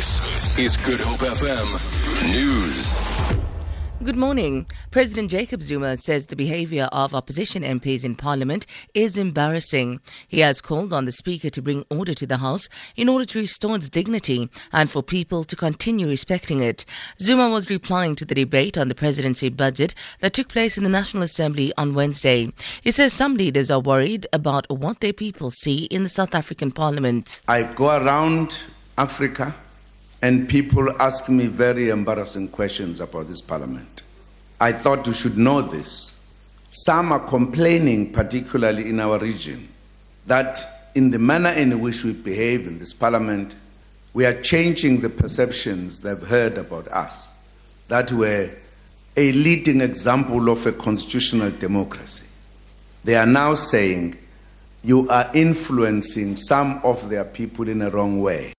This is Good Hope FM News. Good morning. President Jacob Zuma says the behavior of opposition MPs in Parliament is embarrassing. He has called on the Speaker to bring order to the House in order to restore its dignity and for people to continue respecting it. Zuma was replying to the debate on the presidency budget that took place in the National Assembly on Wednesday. He says some leaders are worried about what their people see in the South African Parliament. I go around Africa and people ask me very embarrassing questions about this parliament. I thought you should know this. Some are complaining, particularly in our region, that in the manner in which we behave in this parliament, we are changing the perceptions they've heard about us, that we're a leading example of a constitutional democracy. They are now saying you are influencing some of their people in a wrong way.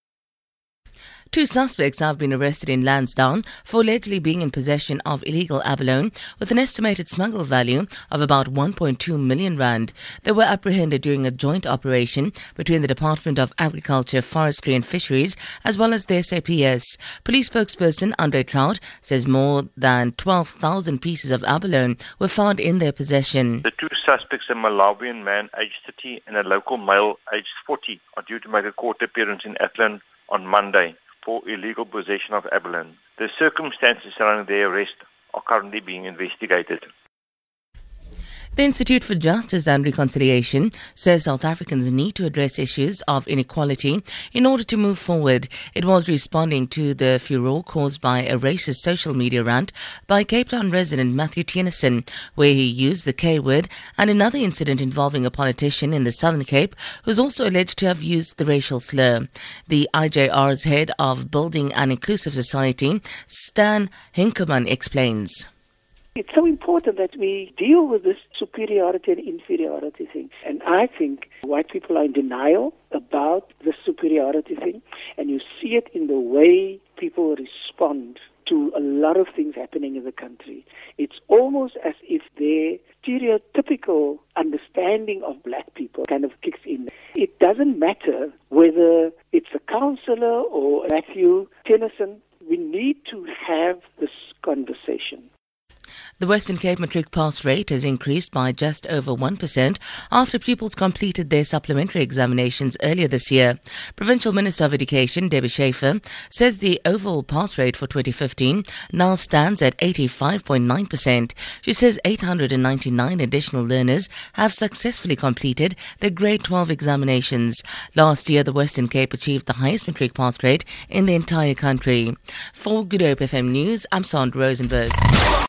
Two suspects have been arrested in Lansdowne for allegedly being in possession of illegal abalone with an estimated smuggle value of about 1.2 million rand. They were apprehended during a joint operation between the Department of Agriculture, Forestry and Fisheries as well as the SAPS. Police spokesperson Andre Traut says more than 12,000 pieces of abalone were found in their possession. The two suspects, a Malawian man aged 30 and a local male aged 40, are due to make a court appearance in Athlone on Monday for illegal possession of abalone. The circumstances surrounding their arrest are currently being investigated. The Institute for Justice and Reconciliation says South Africans need to address issues of inequality in order to move forward. It was responding to the furor caused by a racist social media rant by Cape Town resident Matthew Theunissen, where he used the K word, and another incident involving a politician in the Southern Cape who's also alleged to have used the racial slur. The IJR's head of Building an Inclusive Society, Stan Henkeman, explains. It's so important that we deal with this superiority and inferiority thing. And I think white people are in denial about the superiority thing, and you see it in the way people respond to a lot of things happening in the country. It's almost as if their stereotypical understanding of black people kind of kicks in. It doesn't matter whether it's a counselor or Matthew Theunissen. We need to have this conversation. The Western Cape matric pass rate has increased by just over 1% after pupils completed their supplementary examinations earlier this year. Provincial Minister of Education, Debbie Schäfer, says the overall pass rate for 2015 now stands at 85.9%. She says 899 additional learners have successfully completed their grade 12 examinations. Last year, the Western Cape achieved the highest matric pass rate in the entire country. For Good Hope FM News, I'm Sandra Rosenberg.